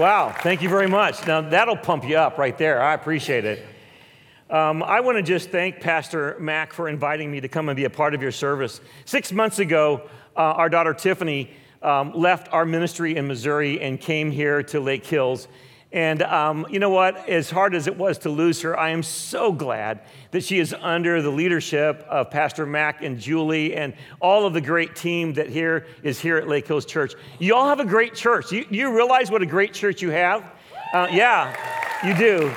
Wow, thank you very much. Now, that'll pump you up right there. I appreciate it. Um, I want to just thank Pastor Mac for inviting me to come and be a part of your service. Six months ago, uh, our daughter Tiffany um, left our ministry in Missouri and came here to Lake Hills. And um, you know what? As hard as it was to lose her, I am so glad that she is under the leadership of Pastor Mac and Julie and all of the great team that here is here at Lake Hills Church. You all have a great church. You, you realize what a great church you have? Uh, yeah, you do.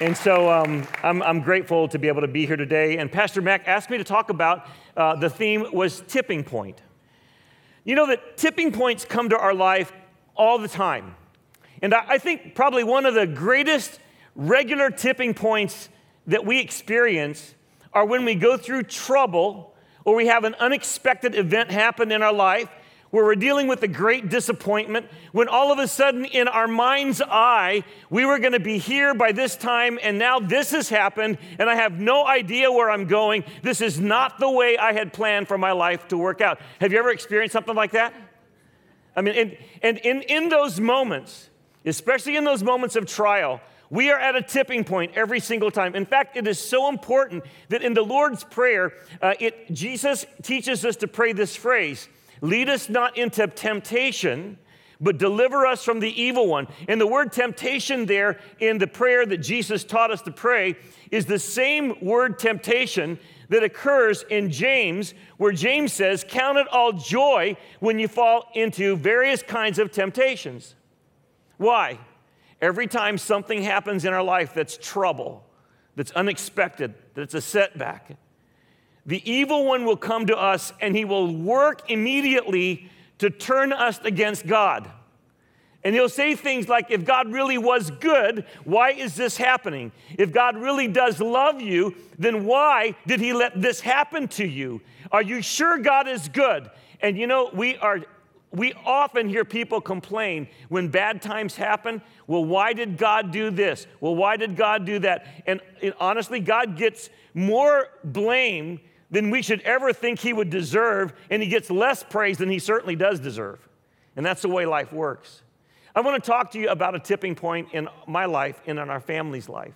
And so um, I'm, I'm, grateful to be able to be here today. And Pastor Mac asked me to talk about uh, the theme was tipping point. You know that tipping points come to our life all the time. And I think probably one of the greatest regular tipping points that we experience are when we go through trouble or we have an unexpected event happen in our life where we're dealing with a great disappointment, when all of a sudden in our mind's eye, we were going to be here by this time, and now this has happened, and I have no idea where I'm going. This is not the way I had planned for my life to work out. Have you ever experienced something like that? I mean, and, and in, in those moments, especially in those moments of trial, we are at a tipping point every single time. In fact, it is so important that in the Lord's Prayer, uh, it, Jesus teaches us to pray this phrase Lead us not into temptation, but deliver us from the evil one. And the word temptation there in the prayer that Jesus taught us to pray is the same word temptation that occurs in James, where James says, Count it all joy when you fall into various kinds of temptations. Why? Every time something happens in our life that's trouble, that's unexpected, that's a setback, the evil one will come to us and he will work immediately to turn us against God. And he'll say things like, if God really was good, why is this happening? If God really does love you, then why did he let this happen to you? Are you sure God is good? And you know, we are we often hear people complain when bad times happen. Well, why did God do this? Well, why did God do that? And, and, honestly, God gets more blame than we should ever think He would deserve, and He gets less praise than He certainly does deserve. And that's the way life works. I want to talk to you about a tipping point in my life and in our family's life.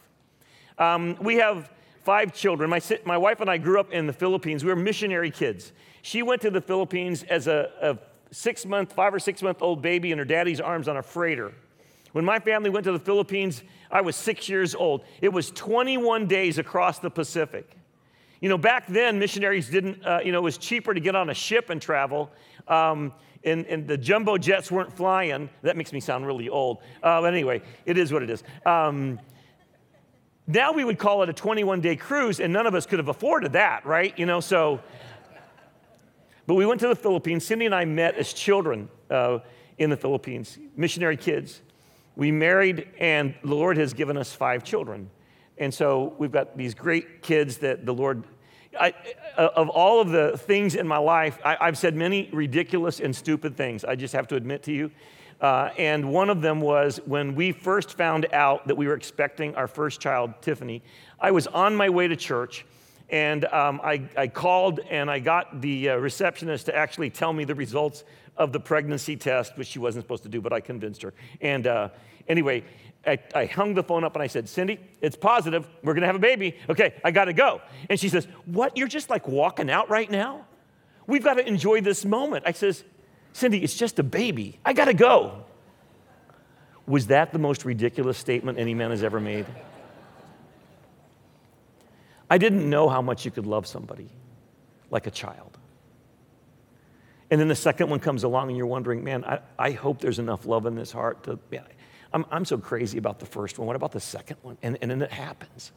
Um, we have five children. My, my wife and I grew up in the Philippines. We were missionary kids. She went to the Philippines as a, a six month, five or six month old baby in her daddy's arms on a freighter. When my family went to the Philippines, I was six years old. It was 21 days across the Pacific. You know, back then, missionaries didn't, uh, you know, it was cheaper to get on a ship and travel. Um, and, and, the jumbo jets weren't flying. That makes me sound really old. Uh, but anyway, it is what it is. Um, now we would call it a 21 day cruise, and none of us could have afforded that, right? You know, so but we went to the Philippines. Cindy and I met as children uh, in the Philippines, missionary kids. We married, and the Lord has given us five children. And so we've got these great kids that the Lord, I, uh, of all of the things in my life, I, have said many ridiculous and stupid things, I just have to admit to you. Uh, and one of them was when we first found out that we were expecting our first child, Tiffany. I was on my way to church and um, I, I, called and I got the uh, receptionist to actually tell me the results of the pregnancy test, which she wasn't supposed to do, but I convinced her. And uh, anyway, I, I, hung the phone up and I said, Cindy, it's positive. We're going to have a baby. Okay, I got to go. And she says, What? You're just like walking out right now? We've got to enjoy this moment. I says, Cindy, it's just a baby. I got to go. Was that the most ridiculous statement any man has ever made? I didn't know how much you could love somebody like a child. And then the second one comes along and you're wondering, man, I, I hope there's enough love in this heart to, man, I'm, I'm so crazy about the first one. What about the second one? And, and then it happens.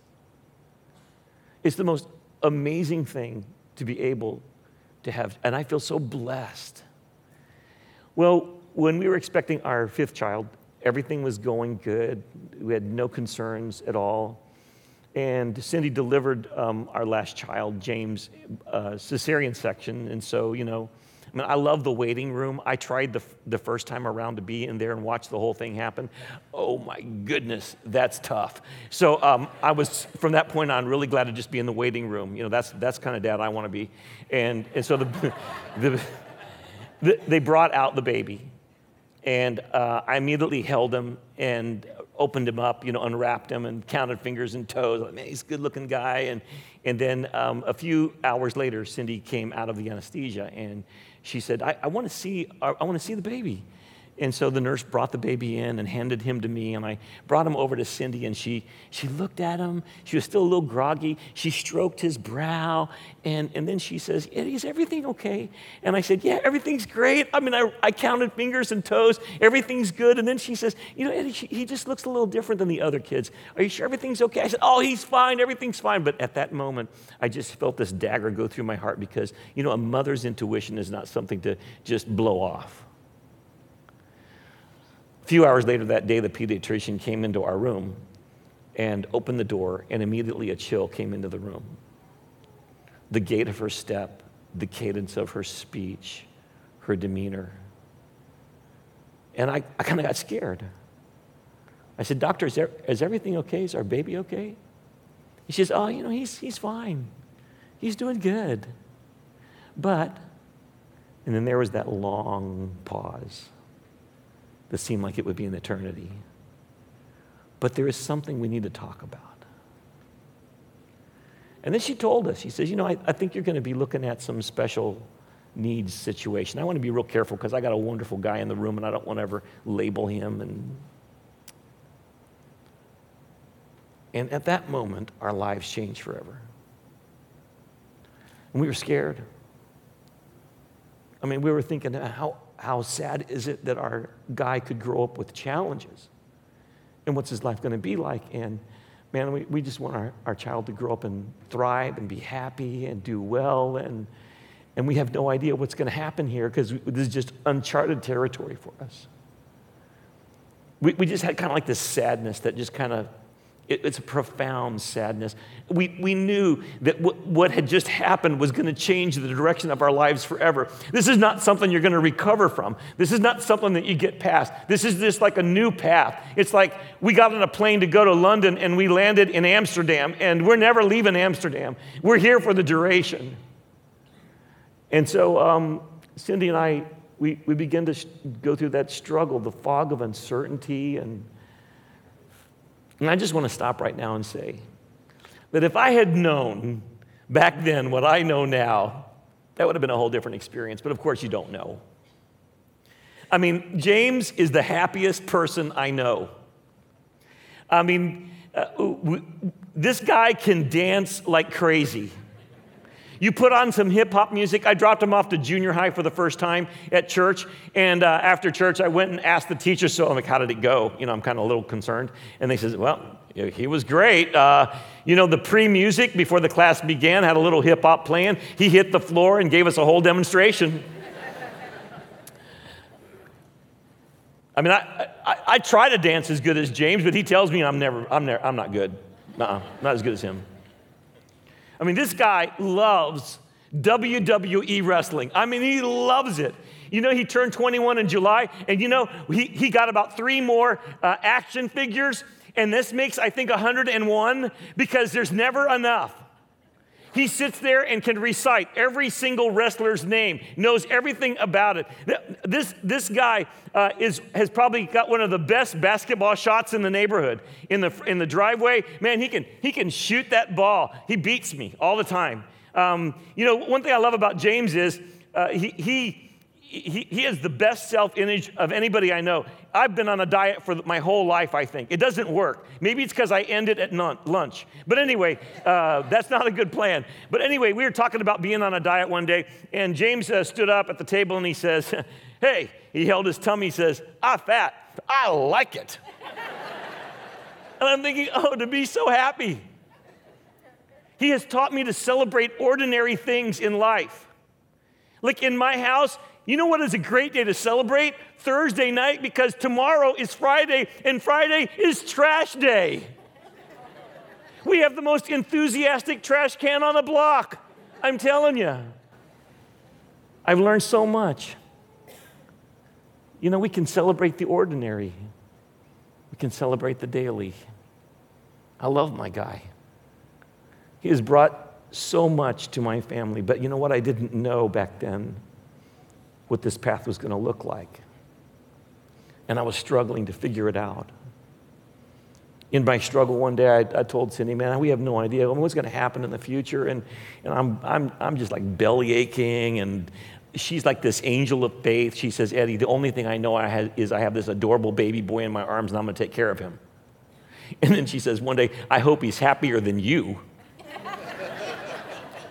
It's the most amazing thing to be able to have, and I feel so blessed. Well, when we were expecting our fifth child, everything was going good. We had no concerns at all. And Cindy delivered um, our last child, James, uh, cesarean section. And so, you know, I mean, I love the waiting room. I tried the, the first time around to be in there and watch the whole thing happen. Oh my goodness, that's tough. So um, I was, from that point on, really glad to just be in the waiting room. You know, that's, that's kind of dad I want to be. And, and so the, the, the, they brought out the baby. And uh, I immediately held him and opened him up, you know, unwrapped him and counted fingers and toes. Like, man, he's a good looking guy. And, and then um, a few hours later, Cindy came out of the anesthesia and she said, I, I want to see, I, I want to see the baby. And so the nurse brought the baby in and handed him to me, and I brought him over to Cindy, and she, she looked at him. She was still a little groggy. She stroked his brow, and, and then she says, is everything okay? And I said, Yeah, everything's great. I mean, I, I counted fingers and toes. Everything's good. And then she says, You know, Eddie, he just looks a little different than the other kids. Are you sure everything's okay? I said, Oh, he's fine. Everything's fine. But at that moment, I just felt this dagger go through my heart because, you know, a mother's intuition is not something to just blow off. Few hours later that day, the pediatrician came into our room and opened the door, and immediately a chill came into the room. The gait of her step, the cadence of her speech, her demeanor. And I, I kind of got scared. I said, Doctor, is, there, is everything okay? Is our baby okay? He says, Oh, you know, he's, he's fine. He's doing good. But, and then there was that long pause that seemed like it would be an eternity. But there is something we need to talk about. And then she told us, she says, You know, I, I think you're going to be looking at some special needs situation. I want to be real careful because I got a wonderful guy in the room and I don't want to ever label him. And, and at that moment, our lives changed forever. And we were scared. I mean, we were thinking, how, how sad is it that our guy could grow up with challenges? And what's his life going to be like? And man, we, we just want our, our child to grow up and thrive and be happy and do well. And, and we have no idea what's going to happen here because this is just uncharted territory for us. We, we just had kind of like this sadness that just kind of it, it's a profound sadness. We, we knew that w- what had just happened was going to change the direction of our lives forever. This is not something you're going to recover from. This is not something that you get past. This is just like a new path. It's like we got on a plane to go to London and we landed in Amsterdam, and we're never leaving Amsterdam. We're here for the duration. And so um, Cindy and I, we, we begin to sh- go through that struggle, the fog of uncertainty and and I just want to stop right now and say that if I had known back then what I know now, that would have been a whole different experience. But of course, you don't know. I mean, James is the happiest person I know. I mean, uh, this guy can dance like crazy. You put on some hip hop music. I dropped him off to junior high for the first time at church. And uh, after church, I went and asked the teacher, so I'm like, how did it go? You know, I'm kind of a little concerned. And they said, well, he was great. Uh, you know, the pre music before the class began had a little hip hop playing. He hit the floor and gave us a whole demonstration. I mean, I, I, I, try to dance as good as James, but he tells me I'm never, I'm never, I'm not good. uh not as good as him. I mean, this guy loves WWE wrestling. I mean, he loves it. You know, he turned 21 in July, and you know, he, he got about three more uh, action figures, and this makes, I think, 101 because there's never enough. He sits there and can recite every single wrestler's name, knows everything about it. This, this guy uh, is, has probably got one of the best basketball shots in the neighborhood. In the, in the driveway, man, he can, he can shoot that ball. He beats me all the time. Um, you know, one thing I love about James is uh, he, he he, he has the best self image of anybody I know. I've been on a diet for my whole life, I think. It doesn't work. Maybe it's because I end it at lunch. But anyway, uh, that's not a good plan. But anyway, we were talking about being on a diet one day, and James uh, stood up at the table and he says, Hey, he held his tummy, he says, I'm fat. I like it. and I'm thinking, oh, to be so happy. He has taught me to celebrate ordinary things in life. Like in my house, you know what is a great day to celebrate? Thursday night, because tomorrow is Friday, and Friday is trash day. We have the most enthusiastic trash can on the block. I'm telling you. I've learned so much. You know, we can celebrate the ordinary, we can celebrate the daily. I love my guy. He has brought so much to my family, but you know what I didn't know back then? What this path was going to look like. And I was struggling to figure it out. In my struggle one day, I, I told Cindy, man, we have no idea what's going to happen in the future. And, and I'm, I'm, I'm just like belly aching. And she's like this angel of faith. She says, Eddie, the only thing I know I have is I have this adorable baby boy in my arms and I'm going to take care of him. And then she says one day, I hope he's happier than you.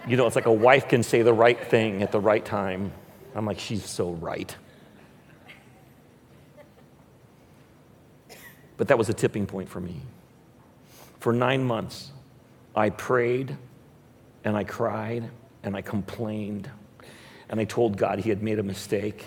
you know, it's like a wife can say the right thing at the right time. I'm like, she's so right. But that was a tipping point for me. For nine months, I prayed and I cried and I complained and I told God he had made a mistake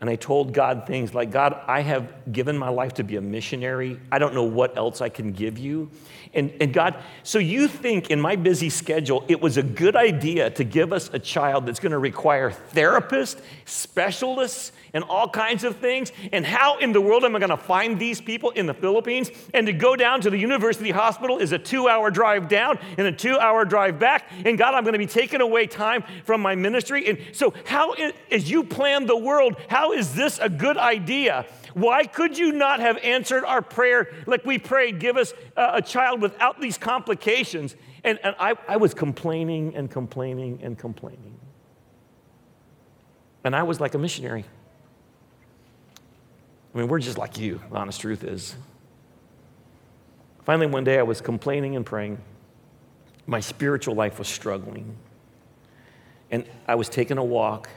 and I told God things like, God, I have given my life to be a missionary. I don't know what else I can give you. And, and God, so you think in my busy schedule, it was a good idea to give us a child that's going to require therapists, specialists, and all kinds of things? And how in the world am I going to find these people in the Philippines? And to go down to the university hospital is a two hour drive down and a two hour drive back. And God, I'm going to be taking away time from my ministry. And so, how, as you plan the world, how is this a good idea? Why could you not have answered our prayer like we prayed, give us a, a child without these complications? And, and I, I was complaining and complaining and complaining. And I was like a missionary. I mean, we're just like you, the honest truth is. Finally, one day I was complaining and praying. My spiritual life was struggling. And I was taking a walk,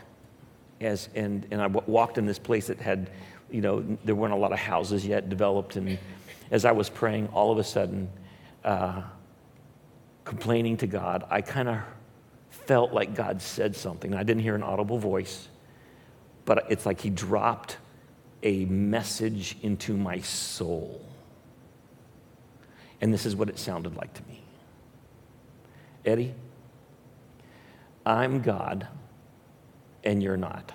as, and, and I walked in this place that had, you know, there weren't a lot of houses yet developed. And as I was praying, all of a sudden, uh, complaining to God, I kind of felt like God said something. I didn't hear an audible voice, but it's like He dropped a message into my soul. And this is what it sounded like to me Eddie, I'm God and you're not.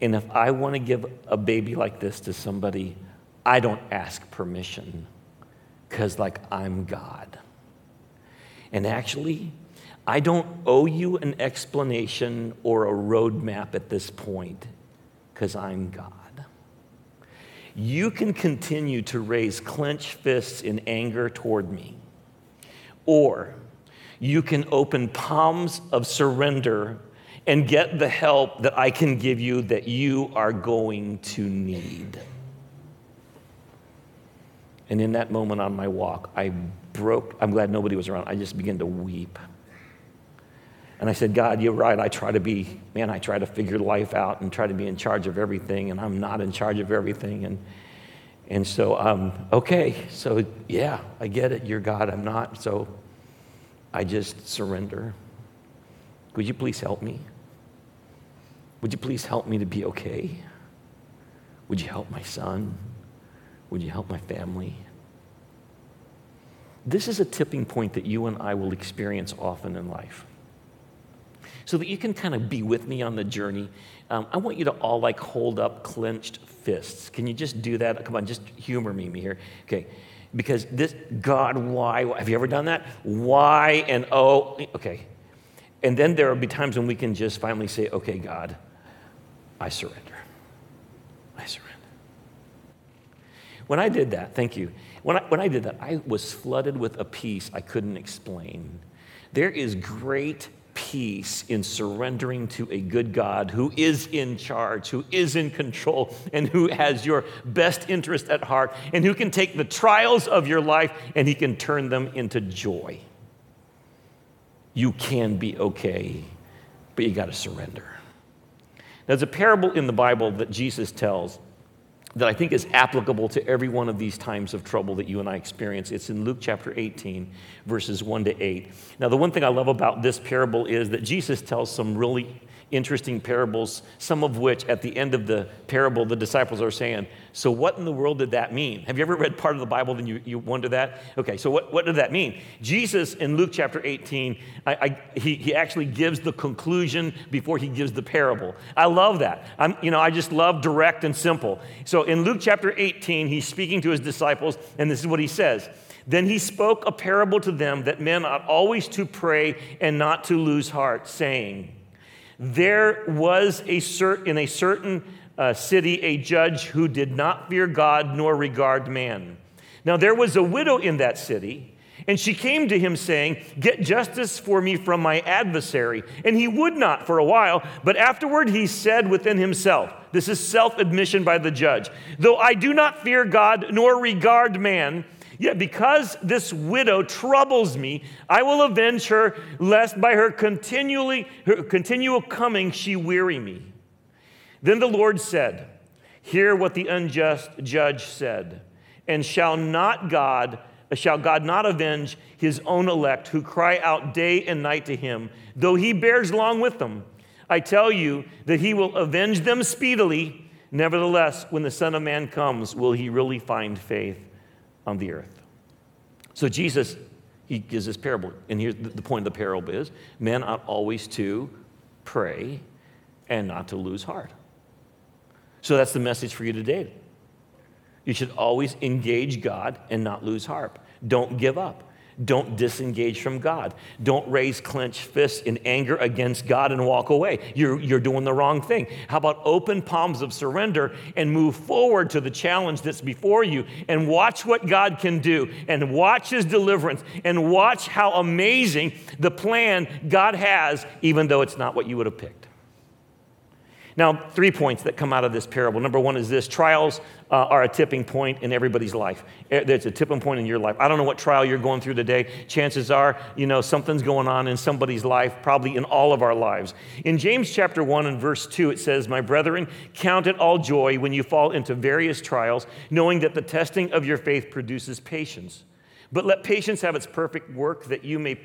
And if I want to give a baby like this to somebody, I don't ask permission because, like, I'm God. And actually, I don't owe you an explanation or a roadmap at this point because I'm God. You can continue to raise clenched fists in anger toward me, or you can open palms of surrender and get the help that I can give you that you are going to need. And in that moment on my walk, I broke. I'm glad nobody was around. I just began to weep. And I said, God, you're right. I try to be, man, I try to figure life out and try to be in charge of everything, and I'm not in charge of everything. And, and so, um, okay, so yeah, I get it. You're God, I'm not. So I just surrender. Would you please help me? Would you please help me to be okay? Would you help my son? Would you help my family? This is a tipping point that you and I will experience often in life so that you can kind of be with me on the journey. Um, I want you to all like hold up clenched fists. Can you just do that? Come on, just humor me, me here. Okay. Because this, God, why? Have you ever done that? Why and oh, okay. And then there will be times when we can just finally say, okay, God, I surrender. I surrender. When I did that, thank you. When I, when I did that, I was flooded with a peace I couldn't explain. There is great peace in surrendering to a good God who is in charge, who is in control, and who has your best interest at heart, and who can take the trials of your life and he can turn them into joy. You can be okay, but you got to surrender. There's a parable in the Bible that Jesus tells that I think is applicable to every one of these times of trouble that you and I experience. It's in Luke chapter 18, verses 1 to 8. Now, the one thing I love about this parable is that Jesus tells some really interesting parables, some of which at the end of the parable, the disciples are saying, So, what in the world did that mean? Have you ever read part of the Bible and you, you wonder that? Okay, so what, what did that mean? Jesus in Luke chapter 18, I, I, he, he actually gives the conclusion before he gives the parable. I love that. I'm, you know, I just love direct and simple. So, in Luke chapter 18, he's speaking to his disciples, and this is what he says. Then he spoke a parable to them that men ought always to pray and not to lose heart, saying, there was a certain, in a certain uh, city a judge who did not fear God nor regard man. Now there was a widow in that city. And she came to him, saying, Get justice for me from my adversary. And he would not for a while, but afterward he said within himself, This is self admission by the judge, though I do not fear God nor regard man, Yet because this widow troubles me, I will avenge her, lest by her continually her continual coming she weary me. Then the Lord said, Hear what the unjust judge said, and shall not God shall God not avenge his own elect who cry out day and night to him, though he bears long with them? I tell you that he will avenge them speedily. Nevertheless, when the Son of Man comes, will he really find faith on the earth? So Jesus, he gives this parable. And here's the point of the parable is men ought always to pray and not to lose heart. So that's the message for you today. You should always engage God and not lose heart. Don't give up. Don't disengage from God. Don't raise clenched fists in anger against God and walk away. You're, you're doing the wrong thing. How about open palms of surrender and move forward to the challenge that's before you and watch what God can do and watch His deliverance and watch how amazing the plan God has, even though it's not what you would have picked. Now, three points that come out of this parable. Number one is this trials uh, are a tipping point in everybody's life. There's a tipping point in your life. I don't know what trial you're going through today. Chances are, you know, something's going on in somebody's life, probably in all of our lives. In James chapter 1 and verse 2, it says, My brethren, count it all joy when you fall into various trials, knowing that the testing of your faith produces patience. But let patience have its perfect work, that you may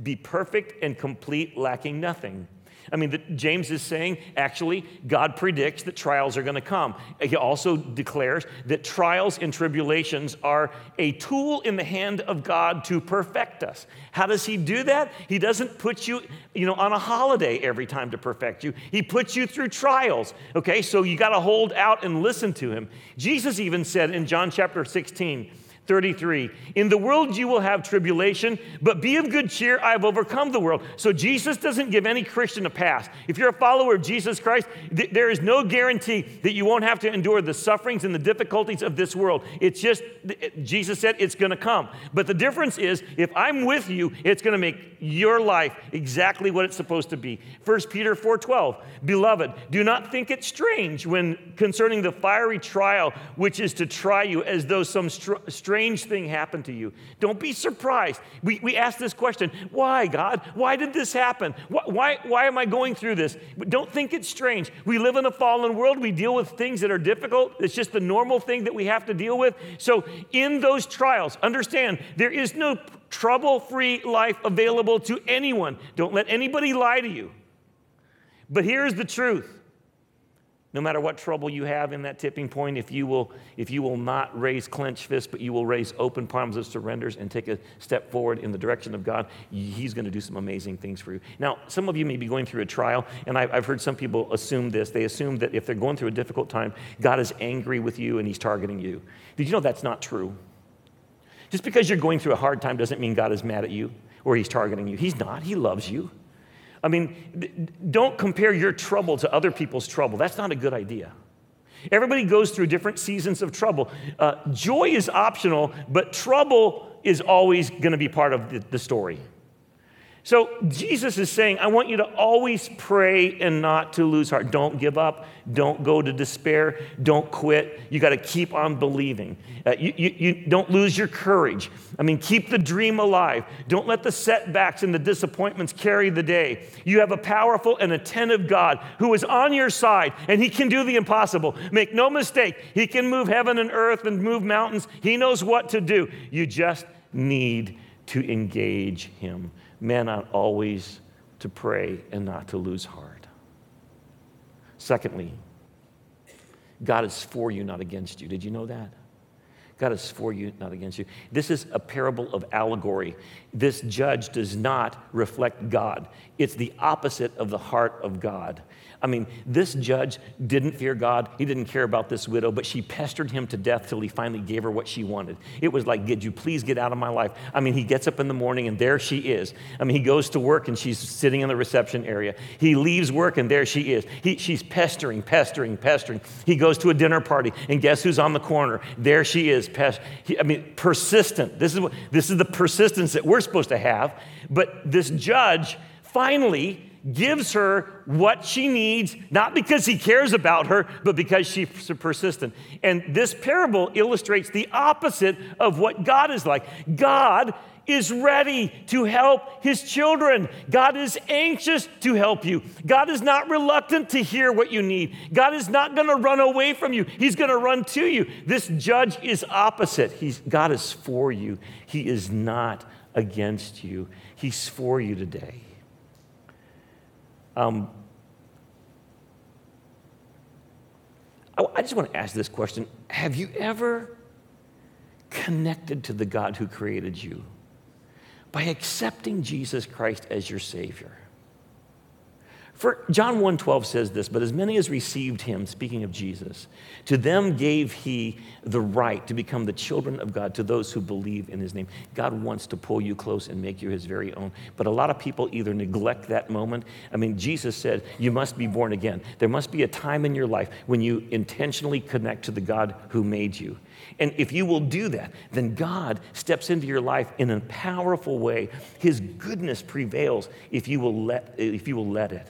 be perfect and complete, lacking nothing. I mean, the, James is saying actually, God predicts that trials are going to come. He also declares that trials and tribulations are a tool in the hand of God to perfect us. How does He do that? He doesn't put you, you know, on a holiday every time to perfect you. He puts you through trials. Okay, so you got to hold out and listen to Him. Jesus even said in John chapter 16, 33. In the world you will have tribulation, but be of good cheer, I have overcome the world. So Jesus doesn't give any Christian a pass. If you're a follower of Jesus Christ, th- there is no guarantee that you won't have to endure the sufferings and the difficulties of this world. It's just, Jesus said it's going to come. But the difference is, if I'm with you, it's going to make your life exactly what it's supposed to be. 1 Peter 4:12. Beloved, do not think it strange when concerning the fiery trial which is to try you as though some str- strange thing happened to you. Don't be surprised. We, we ask this question why, God? Why did this happen? Why, why, why am I going through this? Don't think it's strange. We live in a fallen world. We deal with things that are difficult. It's just the normal thing that we have to deal with. So, in those trials, understand there is no trouble free life available to anyone. Don't let anybody lie to you. But here's the truth no matter what trouble you have in that tipping point, if you will, if you will not raise clenched fists, but you will raise open palms of surrenders and take a step forward in the direction of God, He's going to do some amazing things for you. Now, some of you may be going through a trial, and I've heard some people assume this. They assume that if they're going through a difficult time, God is angry with you and He's targeting you. Did you know that's not true? Just because you're going through a hard time doesn't mean God is mad at you or He's targeting you. He's not, He loves you. I mean, don't compare your trouble to other people's trouble. That's not a good idea. Everybody goes through different seasons of trouble. Uh, joy is optional, but trouble is always going to be part of the, the story. So Jesus is saying, I want you to always pray and not to lose heart. Don't give up. Don't go to despair. Don't quit. You got to keep on believing. Uh, you, you, you don't lose your courage. I mean, keep the dream alive. Don't let the setbacks and the disappointments carry the day. You have a powerful and attentive God who is on your side, and He can do the impossible. Make no mistake, He can move heaven and earth and move mountains. He knows what to do. You just need to engage Him men ought always to pray and not to lose heart. Secondly, God is for you, not against you. Did you know that? God is for you, not against you. This is a parable of allegory. This judge does not reflect God, it's the opposite of the heart of God. I mean, this judge didn't fear God. He didn't care about this widow, but she pestered him to death till he finally gave her what she wanted. It was like, Could you please get out of my life? I mean, he gets up in the morning and there she is. I mean, he goes to work and she's sitting in the reception area. He leaves work and there she is. He, she's pestering, pestering, pestering. He goes to a dinner party and guess who's on the corner? There she is. Pest- he, I mean, persistent. This is, what, this is the persistence that we're supposed to have. But this judge finally gives her what she needs, not because he cares about her, but because she's persistent. And this parable illustrates the opposite of what God is like. God is ready to help his children. God is anxious to help you. God is not reluctant to hear what you need. God is not going to run away from you, he's going to run to you. This judge is opposite. He's, God is for you, he is not against you. He's for you today. Um, I, I just want to ask this question Have you ever connected to the God who created you by accepting Jesus Christ as your Savior? For John 1:12 says this, but as many as received him, speaking of Jesus, to them gave he the right to become the children of God to those who believe in his name. God wants to pull you close and make you his very own. But a lot of people either neglect that moment. I mean, Jesus said, you must be born again. There must be a time in your life when you intentionally connect to the God who made you. And if you will do that, then God steps into your life in a powerful way. His goodness prevails if you will let, if you will let it.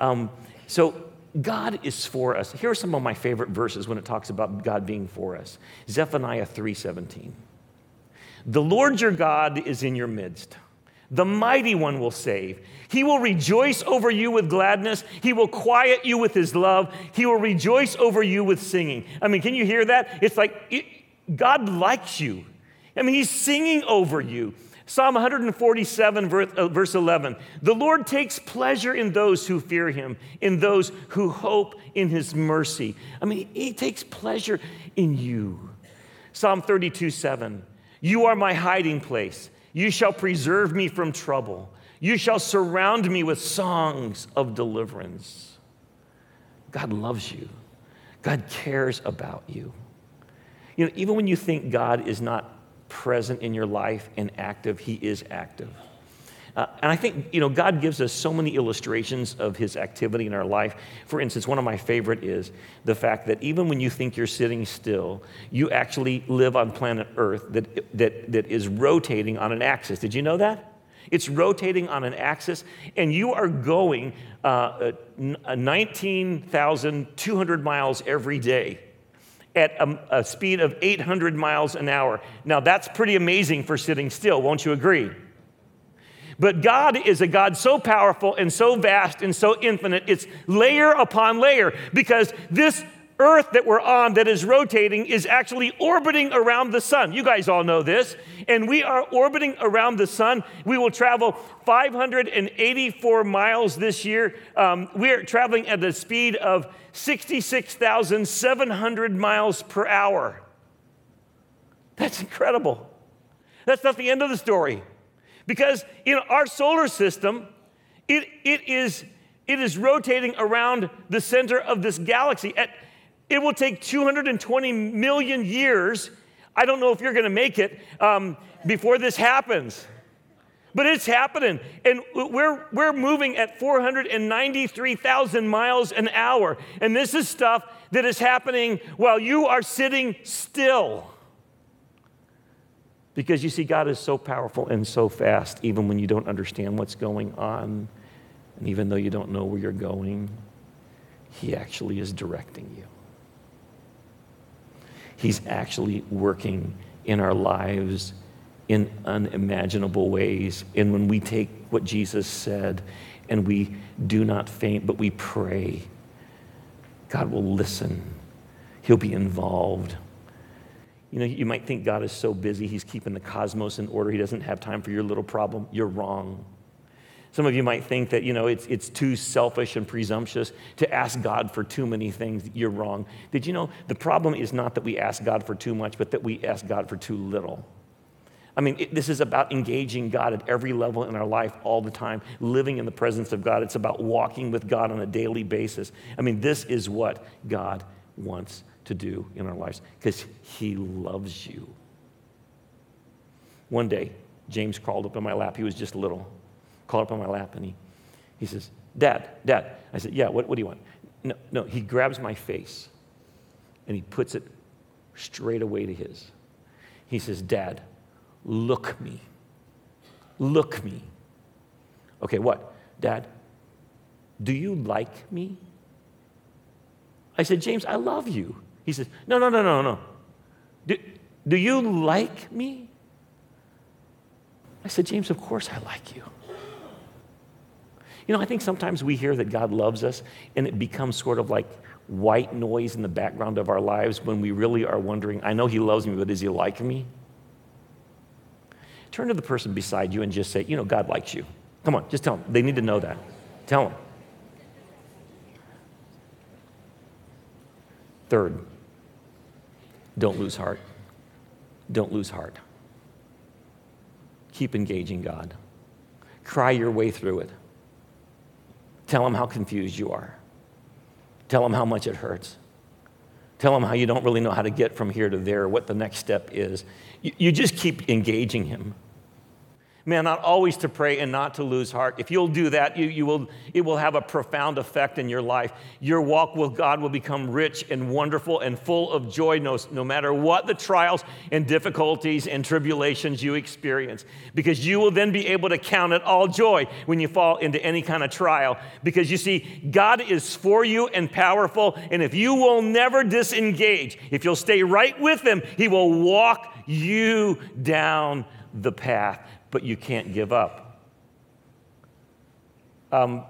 Um, so God is for us. Here are some of my favorite verses when it talks about God being for us. Zephaniah 3:17. The Lord your God is in your midst. The mighty one will save. He will rejoice over you with gladness. He will quiet you with his love. He will rejoice over you with singing. I mean, can you hear that? It's like it, God likes you. I mean, he's singing over you. Psalm 147, uh, verse 11 The Lord takes pleasure in those who fear him, in those who hope in his mercy. I mean, he takes pleasure in you. Psalm 32, 7 You are my hiding place. You shall preserve me from trouble. You shall surround me with songs of deliverance. God loves you, God cares about you. You know, even when you think God is not present in your life and active, He is active. Uh, and I think, you know, God gives us so many illustrations of His activity in our life. For instance, one of my favorite is the fact that even when you think you're sitting still, you actually live on planet Earth that, that, that is rotating on an axis. Did you know that? It's rotating on an axis, and you are going uh, uh 19,200 miles every day at a, a, speed of 800 miles an hour. Now, that's pretty amazing for sitting still, won't you agree? But God is a God so powerful and so vast and so infinite, it's layer upon layer because this Earth that we're on that is rotating is actually orbiting around the sun. You guys all know this. And we are orbiting around the sun. We will travel 584 miles this year. Um, we are traveling at the speed of 66,700 miles per hour. That's incredible. That's not the end of the story. Because in our solar system, it, it, is, it is rotating around the center of this galaxy. At, it will take 220 million years. I don't know if you're going to make it um, before this happens. But it's happening. And we're, we're moving at 493,000 miles an hour. And this is stuff that is happening while you are sitting still. Because you see, God is so powerful and so fast, even when you don't understand what's going on. And even though you don't know where you're going, He actually is directing you. He's actually working in our lives in unimaginable ways. And when we take what Jesus said and we do not faint, but we pray, God will listen, He'll be involved. You know, you might think God is so busy, He's keeping the cosmos in order, He doesn't have time for your little problem. You're wrong. Some of you might think that, you know, it's, it's too selfish and presumptuous to ask God for too many things. You're wrong. Did you know the problem is not that we ask God for too much, but that we ask God for too little? I mean, it, this is about engaging God at every level in our life all the time, living in the presence of God. It's about walking with God on a daily basis. I mean, this is what God wants to do in our lives because He loves you. One day, James crawled up in my lap. He was just little. Crawled up on my lap and he, he says, Dad, Dad. I said, Yeah, what, what do you want? No, no, he grabs my face and he puts it straight away to his. He says, Dad, look me. Look me. Okay, what? Dad, do you like me? I said, James, I love you. He says, No, no, no, no, no. Do, do you like me? I said, James, of course I like you. You know, I think sometimes we hear that God loves us and it becomes sort of like white noise in the background of our lives when we really are wondering, I know He loves me, but does He like me? Turn to the person beside you and just say, You know, God likes you. Come on, just tell them. They need to know that. Tell them. Third, don't lose heart. Don't lose heart. Keep engaging God. Cry your way through it. Tell him how confused you are. Tell him how much it hurts. Tell him how you don't really know how to get from here to there, what the next step is. You, you just keep engaging him. Man, not always to pray and not to lose heart. If you'll do that, you, you will, it will have a profound effect in your life. Your walk with God will become rich and wonderful and full of joy no, no matter what the trials and difficulties and tribulations you experience. Because you will then be able to count it all joy when you fall into any kind of trial. Because you see, God is for you and powerful. And if you will never disengage, if you'll stay right with Him, He will walk you down the path but you can't give up. Um,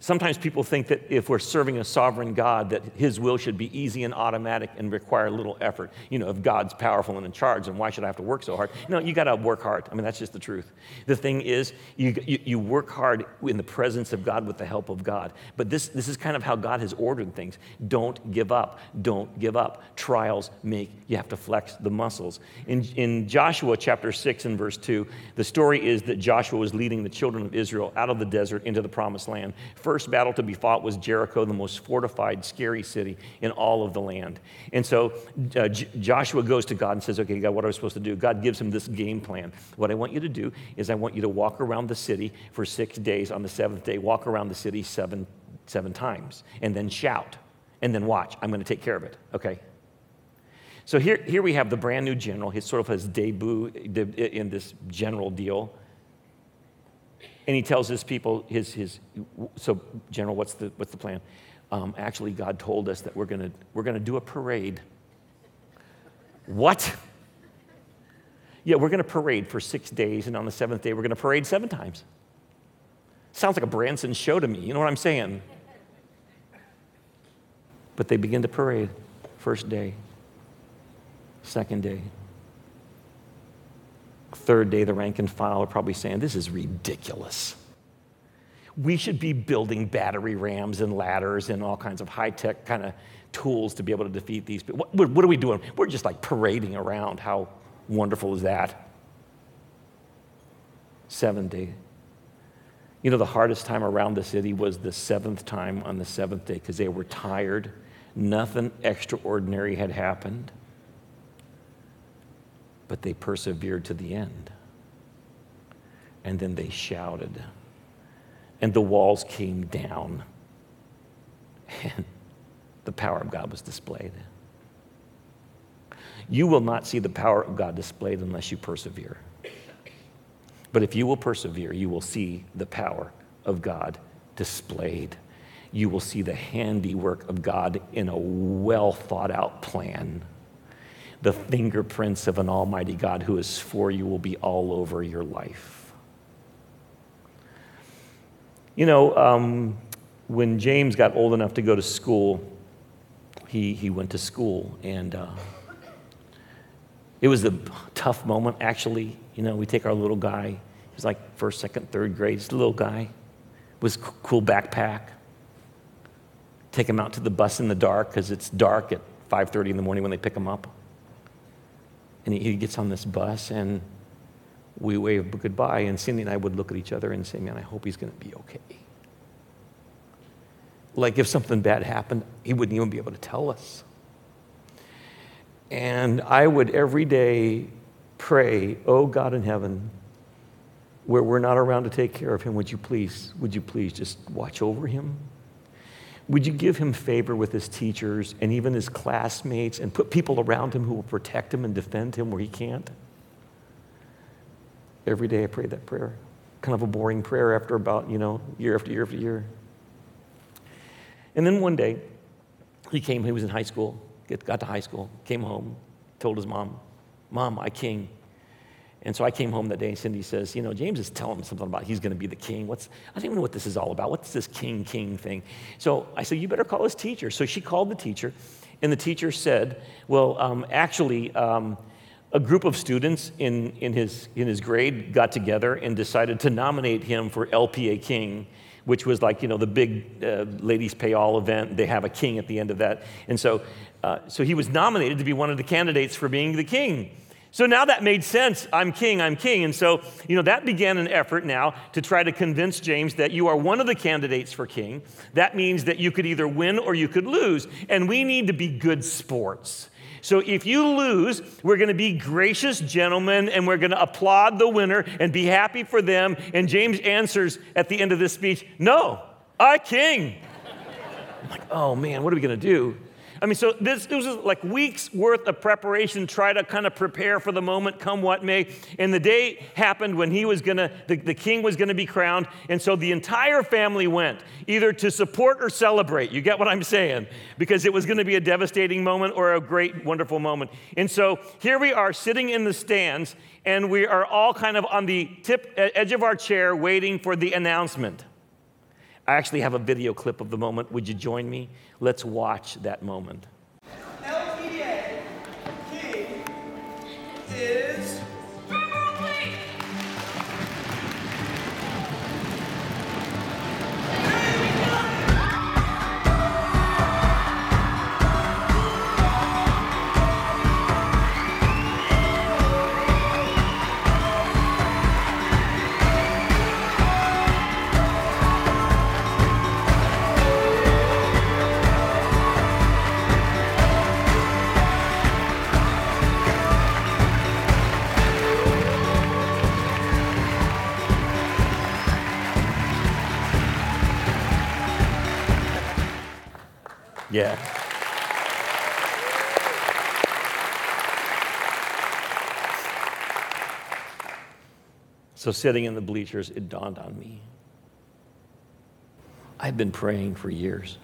Sometimes people think that if we're serving a sovereign God, that his will should be easy and automatic and require little effort. You know, if God's powerful and in charge, then why should I have to work so hard? No, you got to work hard. I mean, that's just the truth. The thing is, you, you, you, work hard in the presence of God with the help of God. But this, this is kind of how God has ordered things. Don't give up. Don't give up. Trials make you have to flex the muscles. In, in Joshua chapter 6 and verse 2, the story is that Joshua was leading the children of Israel out of the desert into the promised land first battle to be fought was Jericho, the most fortified, scary city in all of the land. And so uh, J- Joshua goes to God and says, Okay, God, what are we supposed to do? God gives him this game plan. What I want you to do is I want you to walk around the city for six days. On the seventh day, walk around the city seven, seven times, and then shout, and then watch. I'm going to take care of it, okay? So here, here we have the brand new general. He sort of his debut in this general deal. And he tells his people, his, his so, General, what's the, what's the plan? Um, actually, God told us that we're going we're gonna do a parade. What? Yeah, we're going to parade for six days, and on the seventh day, we're going to parade seven times. Sounds like a Branson show to me. You know what I'm saying? But they begin to parade. First day, second day, Third day, the rank and file are probably saying, This is ridiculous. We should be building battery rams and ladders and all kinds of high tech kind of tools to be able to defeat these people. What, what, are we doing? We're just like parading around. How wonderful is that? Seven day. You know, the hardest time around the city was the seventh time on the seventh day because they were tired. Nothing extraordinary had happened but they persevered to the end. And then they shouted, and the walls came down, and the power of God was displayed. You will not see the power of God displayed unless you persevere. But if you will persevere, you will see the power of God displayed. You will see the handiwork of God in a well thought out plan the fingerprints of an almighty God who is for you will be all over your life. You know, um, when James got old enough to go to school, he, he went to school and uh, it was a tough moment, actually. You know, we take our little guy, was like first, second, third grade. He's a little guy, with a cool backpack. Take him out to the bus in the dark because it's dark at 5:30 in the morning when they pick him up. And he, gets on this bus and we wave goodbye, and Cindy and I would look at each other and say, Man, I hope he's going to be okay. Like if something bad happened, he wouldn't even be able to tell us. And I would every day pray, Oh God in heaven, where we're not around to take care of him, would you please, would you please just watch over him? Would you give him favor with his teachers and even his classmates and put people around him who will protect him and defend him where he can't? Every day I prayed that prayer. Kind of a boring prayer after about, you know, year after year after year. And then one day, he came, he was in high school, got to high school, came home, told his mom, Mom, I king. And so I came home that day, and Cindy says, You know, James is telling me something about he's going to be the king. What's, I don't even know what this is all about. What's this king, king thing? So I said, You better call his teacher. So she called the teacher, and the teacher said, Well, um, actually, um, a group of students in, in, his, in his grade got together and decided to nominate him for LPA King, which was like, you know, the big uh, ladies pay all event. They have a king at the end of that. And so, uh, so he was nominated to be one of the candidates for being the king. So now that made sense. I'm king, I'm king. And so, you know, that began an effort now to try to convince James that you are one of the candidates for king. That means that you could either win or you could lose. And we need to be good sports. So if you lose, we're going to be gracious gentlemen and we're going to applaud the winner and be happy for them. And James answers at the end of this speech, No, I king. I'm like, oh man, what are we going to do? I mean, so this, this was like weeks worth of preparation, try to kind of prepare for the moment, come what may. And the day happened when he was gonna, the, the king was gonna be crowned. And so the entire family went, either to support or celebrate. You get what I'm saying? Because it was gonna be a devastating moment or a great, wonderful moment. And so here we are sitting in the stands, and we are all kind of on the tip edge of our chair waiting for the announcement. I actually have a video clip of the moment. Would you join me? Let's watch that moment. Is. Yeah. So, sitting in the bleachers, it dawned on me. I've been praying for years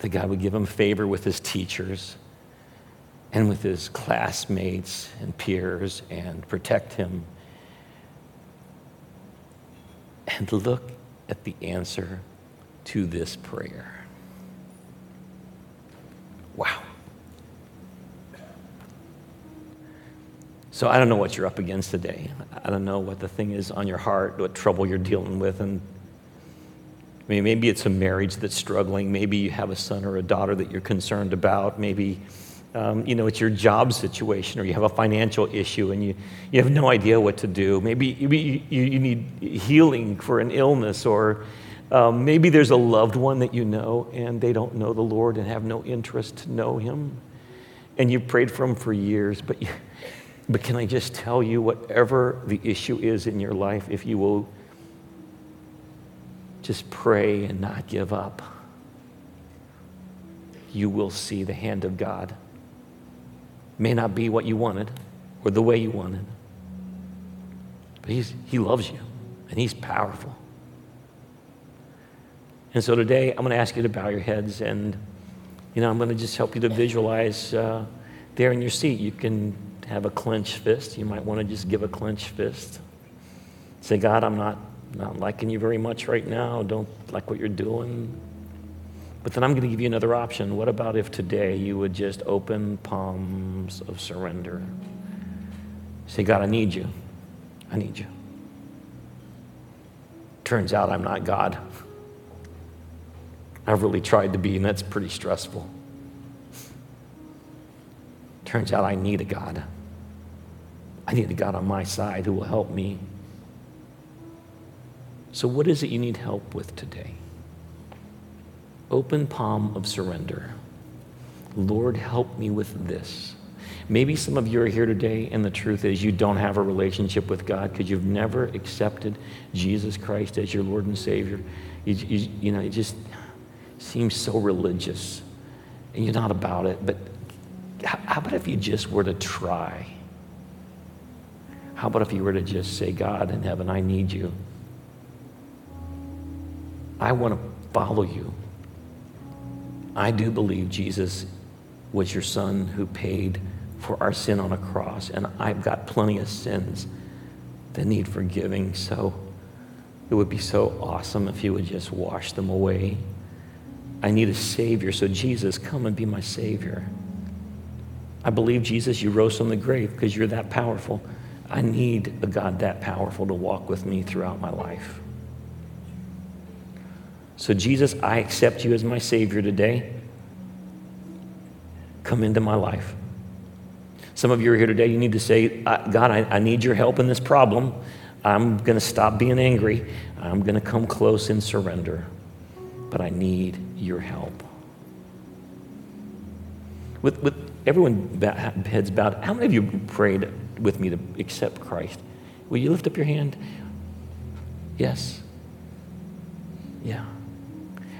that God would give him favor with his teachers and with his classmates and peers and protect him. And look at the answer to this prayer. Wow. So I don't know what you're up against today. I don't know what the thing is on your heart, what trouble you're dealing with. And I mean, maybe it's a marriage that's struggling. Maybe you have a son or a daughter that you're concerned about. Maybe, um, you know, it's your job situation or you have a financial issue and you, you have no idea what to do. Maybe, you, you need healing for an illness or um, maybe there's a loved one that you know and they don't know the Lord and have no interest to know Him. And you've prayed for them for years, but, you, but can I just tell you, whatever the issue is in your life, if you will just pray and not give up, you will see the hand of God. May not be what you wanted or the way you wanted, but he's, He loves you and He's powerful. And so today, I'm going to ask you to bow your heads, and you know, I'm going to just help you to visualize uh, there in your seat. You can have a clenched fist. You might want to just give a clenched fist. Say, God, I'm not not liking you very much right now. Don't like what you're doing. But then I'm going to give you another option. What about if today you would just open palms of surrender? Say, God, I need you. I need you. Turns out I'm not God. I've really tried to be, and that's pretty stressful. Turns out I need a God. I need a God on my side who will help me. So, what is it you need help with today? Open palm of surrender. Lord, help me with this. Maybe some of you are here today, and the truth is you don't have a relationship with God because you've never accepted Jesus Christ as your Lord and Savior. You, you, you know, it just seems so religious, and you're not about it. But how about if you just were to try? How about if you were to just say, God in heaven, I need you? I want to follow you. I do believe Jesus was your son who paid for our sin on a cross, and I've got plenty of sins that need forgiving. So it would be so awesome if you would just wash them away. I need a Savior, so Jesus, come and be my Savior. I believe, Jesus, you rose from the grave because you're that powerful. I need a God that powerful to walk with me throughout my life. So, Jesus, I accept you as my Savior today. Come into my life. Some of you are here today, you need to say, God, I, I need your help in this problem. I'm going to stop being angry. I'm going to come close and surrender. But I need your help. With, with everyone heads bowed, how many of you prayed with me to accept Christ? Will you lift up your hand? Yes. Yeah.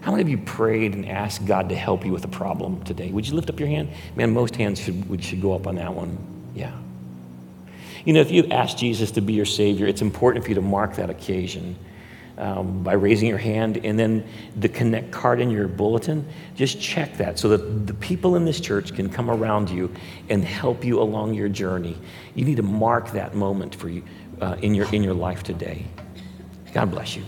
How many of you prayed and asked God to help you with a problem today? Would you lift up your hand? Man, most hands should, should go up on that one. Yeah. You know, if you asked Jesus to be your Savior, it's important for you to mark that occasion um, by raising your hand. And then the connect card in your bulletin, just check that so that the people in this church can come around you and help you along your journey. You need to mark that moment for you uh, in, your, in your life today. God bless you.